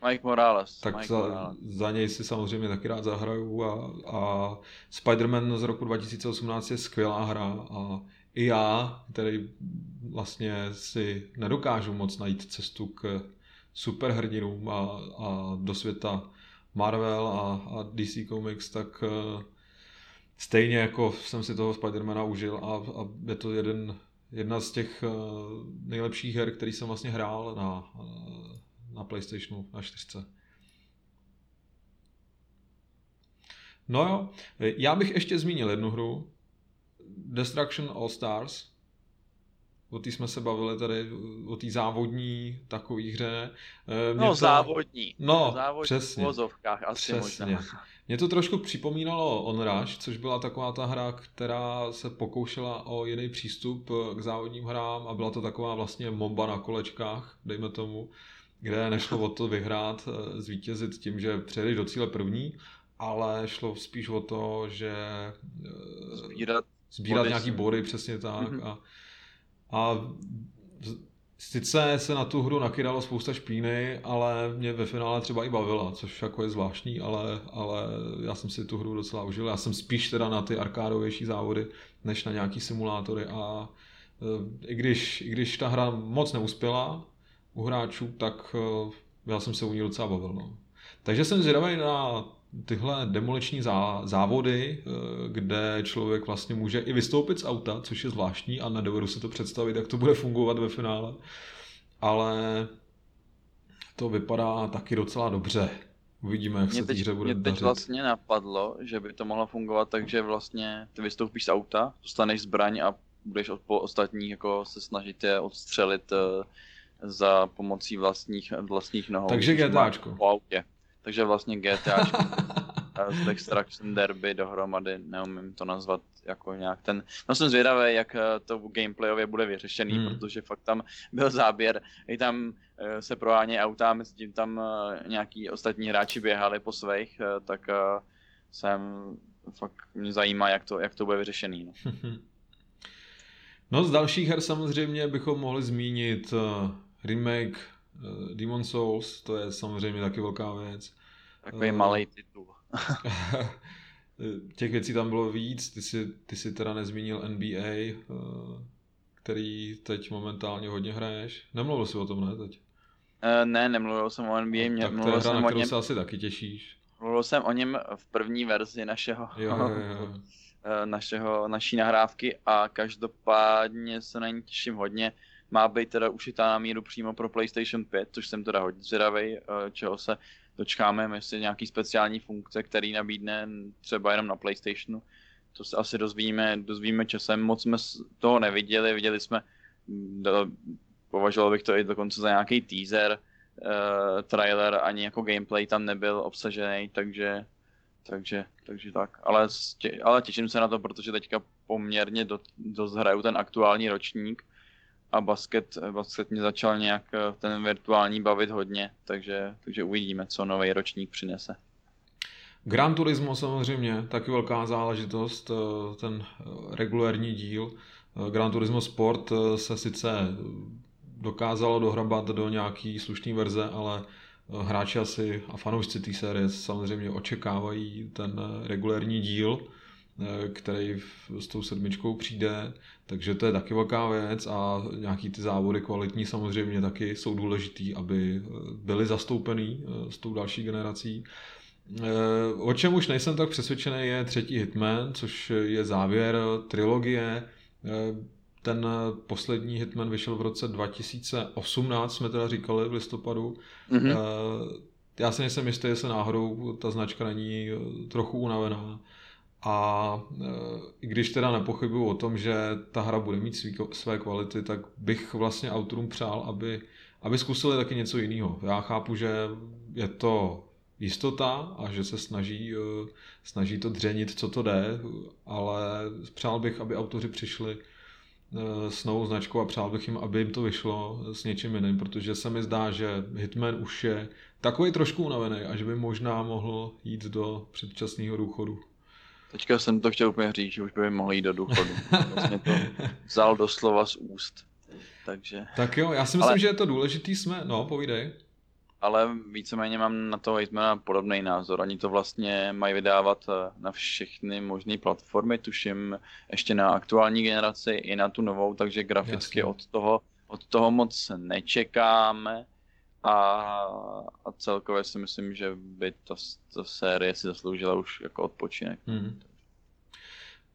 Mike Morales. Tak Mike za, Morales. za něj si samozřejmě taky rád zahraju a, a Spider-Man z roku 2018 je skvělá hra a i já, který vlastně si nedokážu moc najít cestu k superhrdinům a, a do světa Marvel a, a DC Comics, tak uh, stejně jako jsem si toho Spidermana užil a, a je to jeden, jedna z těch uh, nejlepších her, který jsem vlastně hrál na, uh, na Playstationu na 4. No jo, já bych ještě zmínil jednu hru, Destruction All Stars, o té jsme se bavili tady, o té závodní takové hře. Mě no to... závodní. No, závodní přesně. v vozovkách asi přesně. možná. Mě to trošku připomínalo Onrush, což byla taková ta hra, která se pokoušela o jiný přístup k závodním hrám a byla to taková vlastně moba na kolečkách, dejme tomu, kde nešlo o to vyhrát, eh, zvítězit tím, že přejdeš do cíle první, ale šlo spíš o to, že eh, sbírat, sbírat body nějaký body, přesně tak. Mm-hmm. A, a sice se na tu hru nakydalo spousta špíny, ale mě ve finále třeba i bavila, což jako je zvláštní, ale, ale já jsem si tu hru docela užil. Já jsem spíš teda na ty arkádovější závody, než na nějaký simulátory a eh, i když, i když ta hra moc neuspěla u hráčů, tak eh, já jsem se u ní docela bavil. No. Takže jsem zvědavý na tyhle demoliční zá, závody, eh, kde člověk vlastně může i vystoupit z auta, což je zvláštní a nedovedu si to představit, jak to bude fungovat ve finále. Ale to vypadá taky docela dobře. Uvidíme, jak mě se teď, hře bude Mě teď dařit. vlastně napadlo, že by to mohlo fungovat tak, že vlastně ty vystoupíš z auta, dostaneš zbraň a budeš od po ostatních jako se snažit je odstřelit uh, za pomocí vlastních, vlastních nohou. Takže GTAčko. Po autě. Takže vlastně GTA z Extraction Derby dohromady, neumím to nazvat jako nějak ten... No jsem zvědavý, jak eh, to gameplayově bude vyřešený, hmm. protože fakt tam byl záběr, i tam eh, se prohánějí auta, mezi tím tam eh, nějaký ostatní hráči běhali po svých, tak jsem fakt mě zajímá, jak to, jak to bude vyřešený. No. no z dalších her samozřejmě bychom mohli zmínit remake Demon Souls, to je samozřejmě taky velká věc. Takový uh, malý titul. Těch věcí tam bylo víc, ty si, ty si teda nezmínil NBA, uh, eh, který teď momentálně hodně hraješ. Nemluvil jsi o tom, ne, teď? Uh, ne, nemluvil jsem o NBA. Mě, tak to je hra, jsem na kterou něm... se asi taky těšíš. Mluvil jsem o něm v první verzi našeho, jo, jo, jo. našeho, naší nahrávky a každopádně se na ní těším hodně má být teda ušitá na míru přímo pro PlayStation 5, což jsem teda hodně zvědavý, eh, čeho se dočkáme, jestli nějaký speciální funkce, který nabídne třeba jenom na PlayStationu. To se asi dozvíme, dozvíme časem. Moc jsme toho neviděli, viděli jsme, do, považoval bych to i dokonce za nějaký teaser, uh, trailer, ani jako gameplay tam nebyl obsažený, takže takže, takže tak. Ale, ale těším se na to, protože teďka poměrně do, ten aktuální ročník a basket, basket mě začal nějak eh, ten virtuální bavit hodně, takže, takže uvidíme, co nový ročník přinese. Gran Turismo samozřejmě, taky velká záležitost, eh, ten eh, regulérní díl. Gran Turismo Sport se sice dokázalo dohrabat do nějaký slušný verze, ale hráči asi a fanoušci té série samozřejmě očekávají ten regulérní díl, Eh, který s tou sedmičkou přijde, takže to je taky velká věc a nějaký ty závody kvalitní samozřejmě taky jsou důležitý, aby eh, byly zastoupený eh, s tou další generací. O čem už nejsem tak přesvědčený je třetí Hitman, což je závěr trilogie. Ten poslední Hitman vyšel v roce 2018, jsme teda říkali v listopadu. Mm-hmm. Já si nejsem jistý, jestli náhodou ta značka není trochu unavená. A e, i když teda nepochybuju o tom, že ta hra bude mít svý, své kvality, tak bych vlastně autorům přál, aby, aby zkusili taky něco jiného. Já chápu, že je to jistota a že se snaží, e, snaží to dřenit, co to jde, ale přál bych, aby autoři přišli e, s novou značkou a přál bych jim, aby jim to vyšlo s něčím jiným, protože se mi zdá, že Hitman už je takový trošku unavený a že by možná mohl jít do předčasného důchodu. Teďka jsem to chtěl úplně říct, že už by mohli jít do důchodu. Vlastně to vzal doslova z úst. Takže... Tak jo, já si myslím, ale... že je to důležitý, jsme, no, povídej. Ale víceméně mám na to Hitmana podobný názor. Oni to vlastně mají vydávat eh, na všechny možné platformy, tuším ještě na aktuální generaci i na tu novou, takže graficky od toho, od toho moc nečekáme. A, a celkově si myslím, že by ta, ta série si zasloužila už jako odpočinek. Hmm.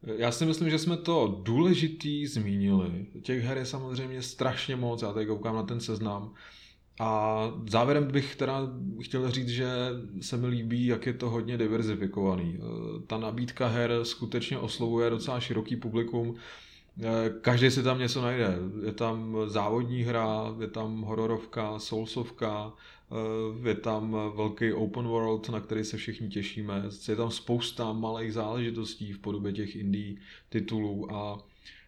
Já si myslím, že jsme to důležitý zmínili. Těch her je samozřejmě strašně moc, já tady koukám na ten seznam. A závěrem bych teda chtěl říct, že se mi líbí, jak je to hodně diverzifikovaný. Ta nabídka her skutečně oslovuje docela široký publikum. Každý si tam něco najde. Je tam závodní hra, je tam hororovka, soulsovka, je tam velký open world, na který se všichni těšíme. Je tam spousta malých záležitostí v podobě těch indie titulů a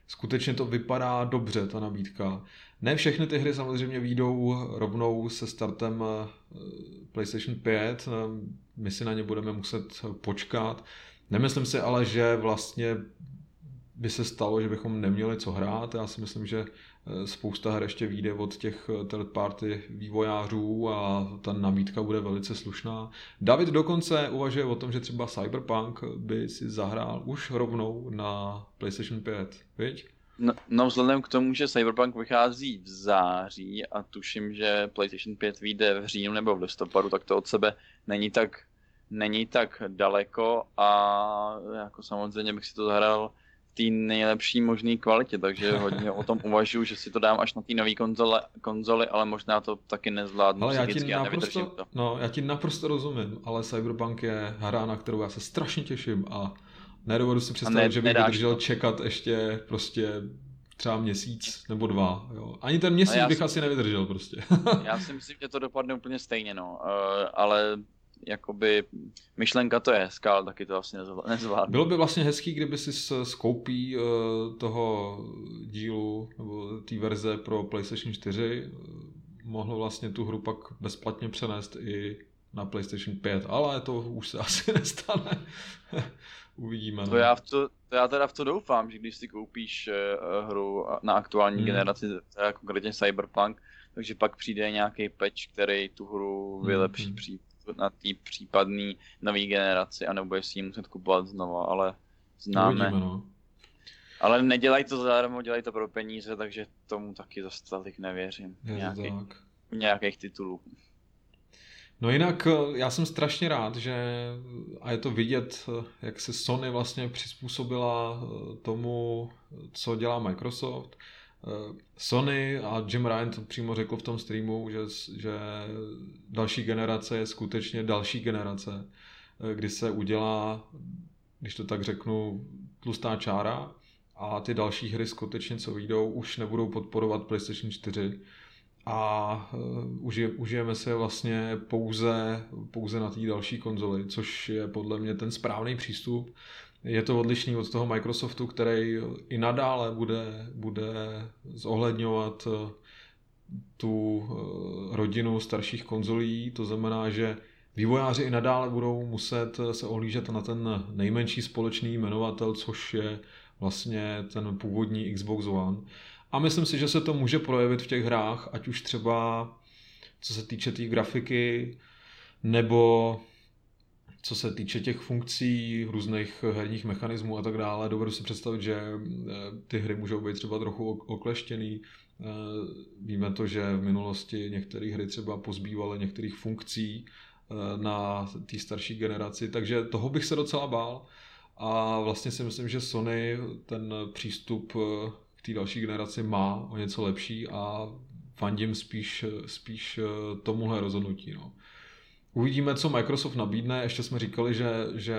skutečně to vypadá dobře, ta nabídka. Ne všechny ty hry samozřejmě výjdou rovnou se startem eh, PlayStation 5, my si na ně budeme muset počkat. Nemyslím si ale, že vlastně by se stalo, že bychom neměli co hrát. Já si myslím, že eh, spousta her ještě vyjde od těch eh, third party vývojářů a ta nabídka bude velice slušná. David dokonce uvažuje o tom, že třeba Cyberpunk by si zahrál už rovnou na PlayStation 5, viď? No, no vzhledem k tomu, že Cyberpunk vychází v září a tuším, že PlayStation 5 vyjde v říjnu nebo v listopadu, tak to od sebe není tak, není tak daleko a jako samozřejmě bych si to zahrál té nejlepší možné kvalitě, takže hodně o tom uvažuji, že si to dám až na té nové konzole, konzoli, ale možná to taky nezvládnu ale já ti naprosto, to. No, já ti naprosto rozumím, ale Cyberpunk je hra, na kterou já se strašně těším a nedovedu si představit, ne, že bych vydržel to. čekat ještě prostě třeba měsíc nebo dva. Jo. Ani ten měsíc bych si, asi nevydržel prostě. já si myslím, že to dopadne úplně stejně, no. Uh, ale jakoby myšlenka to je ale taky to vlastně nezvládnu. Bylo by vlastně hezký, kdyby si z koupí uh, toho dílu nebo té verze pro PlayStation 4 uh, mohlo vlastně tu hru pak bezplatně přenést i na PlayStation 5, ale to už se asi nestane. Uvidíme. To, no. já v to, to já teda v to doufám, že když si koupíš uh, hru na aktuální hmm. generaci, konkrétně Cyberpunk, takže pak přijde nějaký patch, který tu hru vylepší hmm. Pří, na té případné nové generaci a nebudeš si ji muset kupovat znova, ale známe. Uvidíme, no. Ale nedělaj to zadarmo, dělej to pro peníze, takže tomu taky zase tolik nevěřím. Je nějaký, tak. Nějakých titulů. No jinak eh, já jsem strašně rád, že a je to vidět, eh, jak se Sony vlastně přizpůsobila eh, tomu, co dělá Microsoft. Sony a Jim Ryan to přímo řekl v tom streamu, že, že další generace je skutečně další generace, kdy se udělá, když to tak řeknu, tlustá čára a ty další hry skutečně, co vyjdou, už nebudou podporovat PlayStation 4, a uh, užijeme se vlastně pouze, pouze na té další konzoli, což je podle mě ten správný přístup. Je to odlišný od toho Microsoftu, který i nadále bude, bude zohledňovat eh, tu eh, rodinu starších konzolí, to znamená, že vývojáři i nadále budou muset se ohlížet na ten nejmenší společný jmenovatel, což je vlastně ten původní Xbox One. A myslím si, že se to může projevit v těch hrách, ať už třeba co se týče té tý grafiky, nebo co se týče těch funkcí, různých herních mechanismů a tak dále. Dovedu si představit, že eh, ty hry můžou být třeba trochu okleštěný. Eh, víme to, že v minulosti některé hry třeba pozbývaly některých funkcí eh, na té starší generaci, takže toho bych se docela bál. A vlastně si myslím, že Sony ten přístup té další generaci má o něco lepší a fandím spíš, spíš tomuhle rozhodnutí. No. Uvidíme, co Microsoft nabídne. Ještě jsme říkali, že, že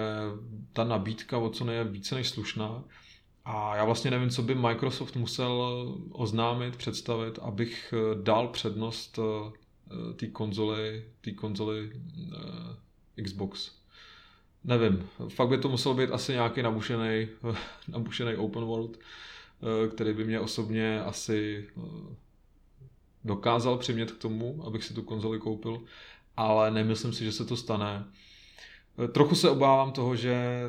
ta nabídka od Sony je více než slušná. A já vlastně nevím, co by Microsoft musel oznámit, představit, abych eh, dal přednost eh, té konzoli, té konzoli Xbox. Nevím, fakt by to muselo být asi nějaký nabušený, nabušený open world, Eh, který by mě osobně asi eh, dokázal přimět k tomu, abych si tu konzoli koupil, ale nemyslím si, že se to stane. Eh, trochu se obávám toho, že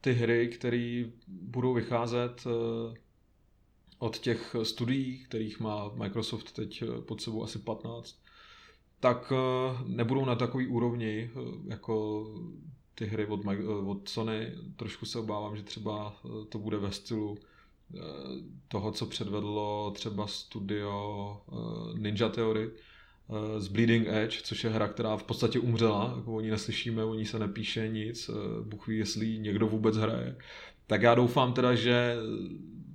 ty hry, které budou vycházet od těch studií, kterých má Microsoft teď pod sebou asi 15, tak nebudou na takový úrovni jako ty hry od, od Sony. Trošku se obávám, že třeba to bude ve stylu toho, co předvedlo třeba studio eh, Ninja Theory z eh, Bleeding Edge, což je hra, která v podstatě umřela, jako o ní neslyšíme, o ní se nepíše nic, eh, Bůh ví, jestli někdo vůbec hraje. Tak já doufám teda, že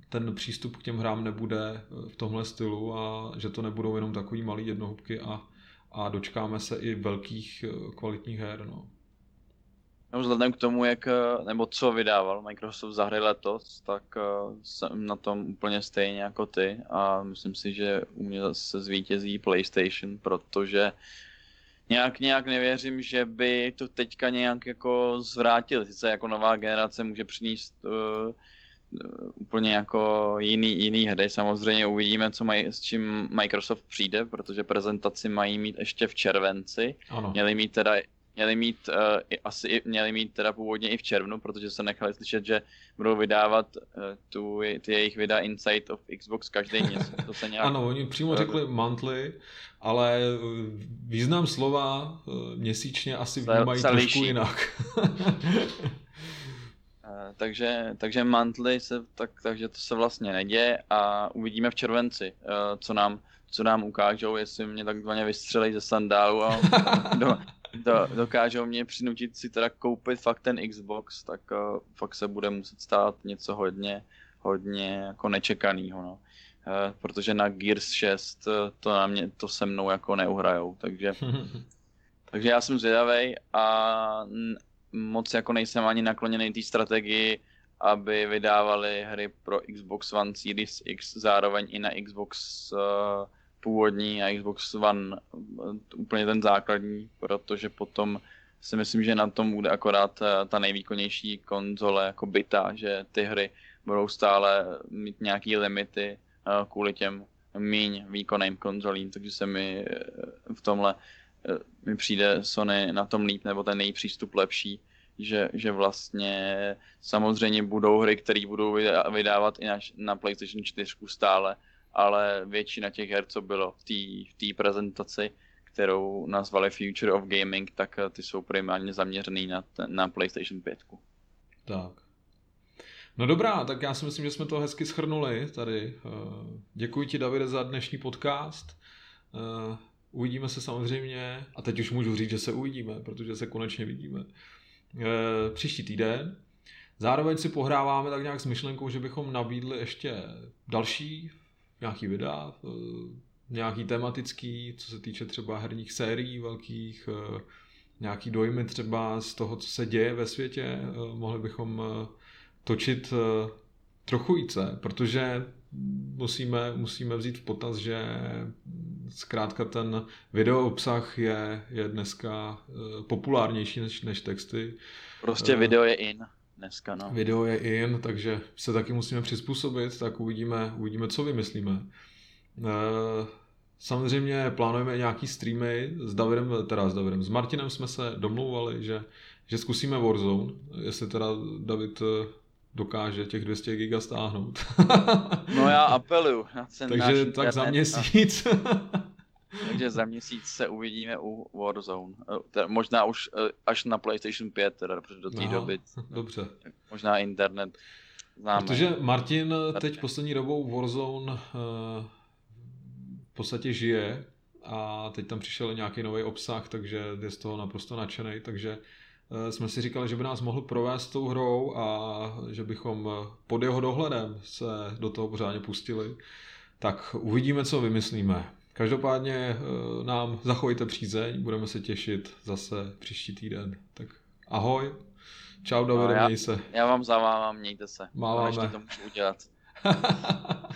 ten přístup k těm hrám nebude v tomhle stylu a že to nebudou jenom takový malý jednohubky a, a dočkáme se i velkých kvalitních her. No. No, vzhledem k tomu, jak, nebo co vydával Microsoft za hry letos, tak jsem na tom úplně stejně jako ty a myslím si, že u mě zase zvítězí PlayStation, protože nějak, nějak nevěřím, že by to teďka nějak jako zvrátil. Sice jako nová generace může přinést uh, úplně jako jiný, jiný hry. Samozřejmě uvidíme, co maj, s čím Microsoft přijde, protože prezentaci mají mít ještě v červenci. Ano. Měli mít teda měli mít, uh, asi měli mít teda původně i v červnu, protože se nechali slyšet, že budou vydávat uh, tu, ty jejich videa Inside of Xbox každý měsíc. To se nějak... ano, oni přímo řekli monthly, ale eh, význam slova uh, měsíčně asi vnímají se, se trošku liší. jinak. takže, takže monthly se, tak, takže to se vlastně neděje a uvidíme v červenci, co nám, co nám ukážou, jestli mě takzvaně vystřelej ze sandálu a do, do, dokážou mě přinutit si teda koupit fakt ten Xbox, tak uh, fakt se bude muset stát něco hodně, hodně jako nečekanýho, no. Uh, protože na Gears 6 uh, eh, to na mě, to se mnou jako neuhrajou, takže takže já jsem zvědavý a moc jako nejsem ani nakloněný té strategii, aby vydávali hry pro Xbox One Series X zároveň i na Xbox uh, původní a Xbox One úplně ten základní, protože potom si myslím, že na tom bude akorát eh, ta nejvýkonnější konzole jako byta, že ty hry budou stále mít nějaký limity eh, kvůli těm míň výkonným konzolím, takže se mi eh, v tomhle mi přijde Sony na tom líp, nebo ten její přístup lepší, že, že vlastně samozřejmě budou hry, které budou vydávat i na, na PlayStation 4 stále, ale většina těch her, co bylo v té prezentaci, kterou nazvali Future of Gaming, tak eh, ty jsou primárně zaměřený na, na PlayStation 5. Tak. No dobrá, tak já si myslím, že jsme to hezky schrnuli tady. Eh, děkuji ti, Davide, za dnešní podcast. Eh, uvidíme se samozřejmě, a teď už můžu říct, že se uvidíme, protože se konečně vidíme. Příští týden. Zároveň si pohráváme tak nějak s myšlenkou, že bychom nabídli ještě další nějaký videa, eh, nějaký tematický, co se týče třeba herních sérií velkých, eh, nějaký dojmy třeba z toho, co se děje ve světě, eh, mohli bychom točit trochu více, protože musíme, musíme vzít v potaz, že zkrátka ten video obsah je, je dneska populárnější než, než texty. Prostě video je in dneska, no. Video je in, takže se taky musíme přizpůsobit, tak uvidíme, uvidíme co vymyslíme. Eh, samozřejmě plánujeme nějaký streamy s Davidem, teda s Davidem, s Martinem jsme se domlouvali, že, že zkusíme Warzone, jestli teda David eh, dokáže těch 200 giga stáhnout. no já apeluju na ten Takže tak za měsíc. Takže za měsíc se uvidíme u Warzone. Eh, možná už eh, až na PlayStation 5, teda, protože do té doby. Dobře. Možná internet. Známe. Protože Martin teď poslední dobou Warzone v podstatě žije a teď tam přišel nějaký nový obsah, takže je z toho naprosto nadšený, takže jsme si říkali, že by nás mohl provést tou hrou a že bychom pod jeho dohledem se do toho pořádně pustili. Tak uvidíme, co vymyslíme. Každopádně eh, nám zachovejte přízeň, budeme se těšit zase příští týden. Tak ahoj, čau Davide, no, já, měj se. Já vám zavávám, mějte se. Máváme. to můžu udělat.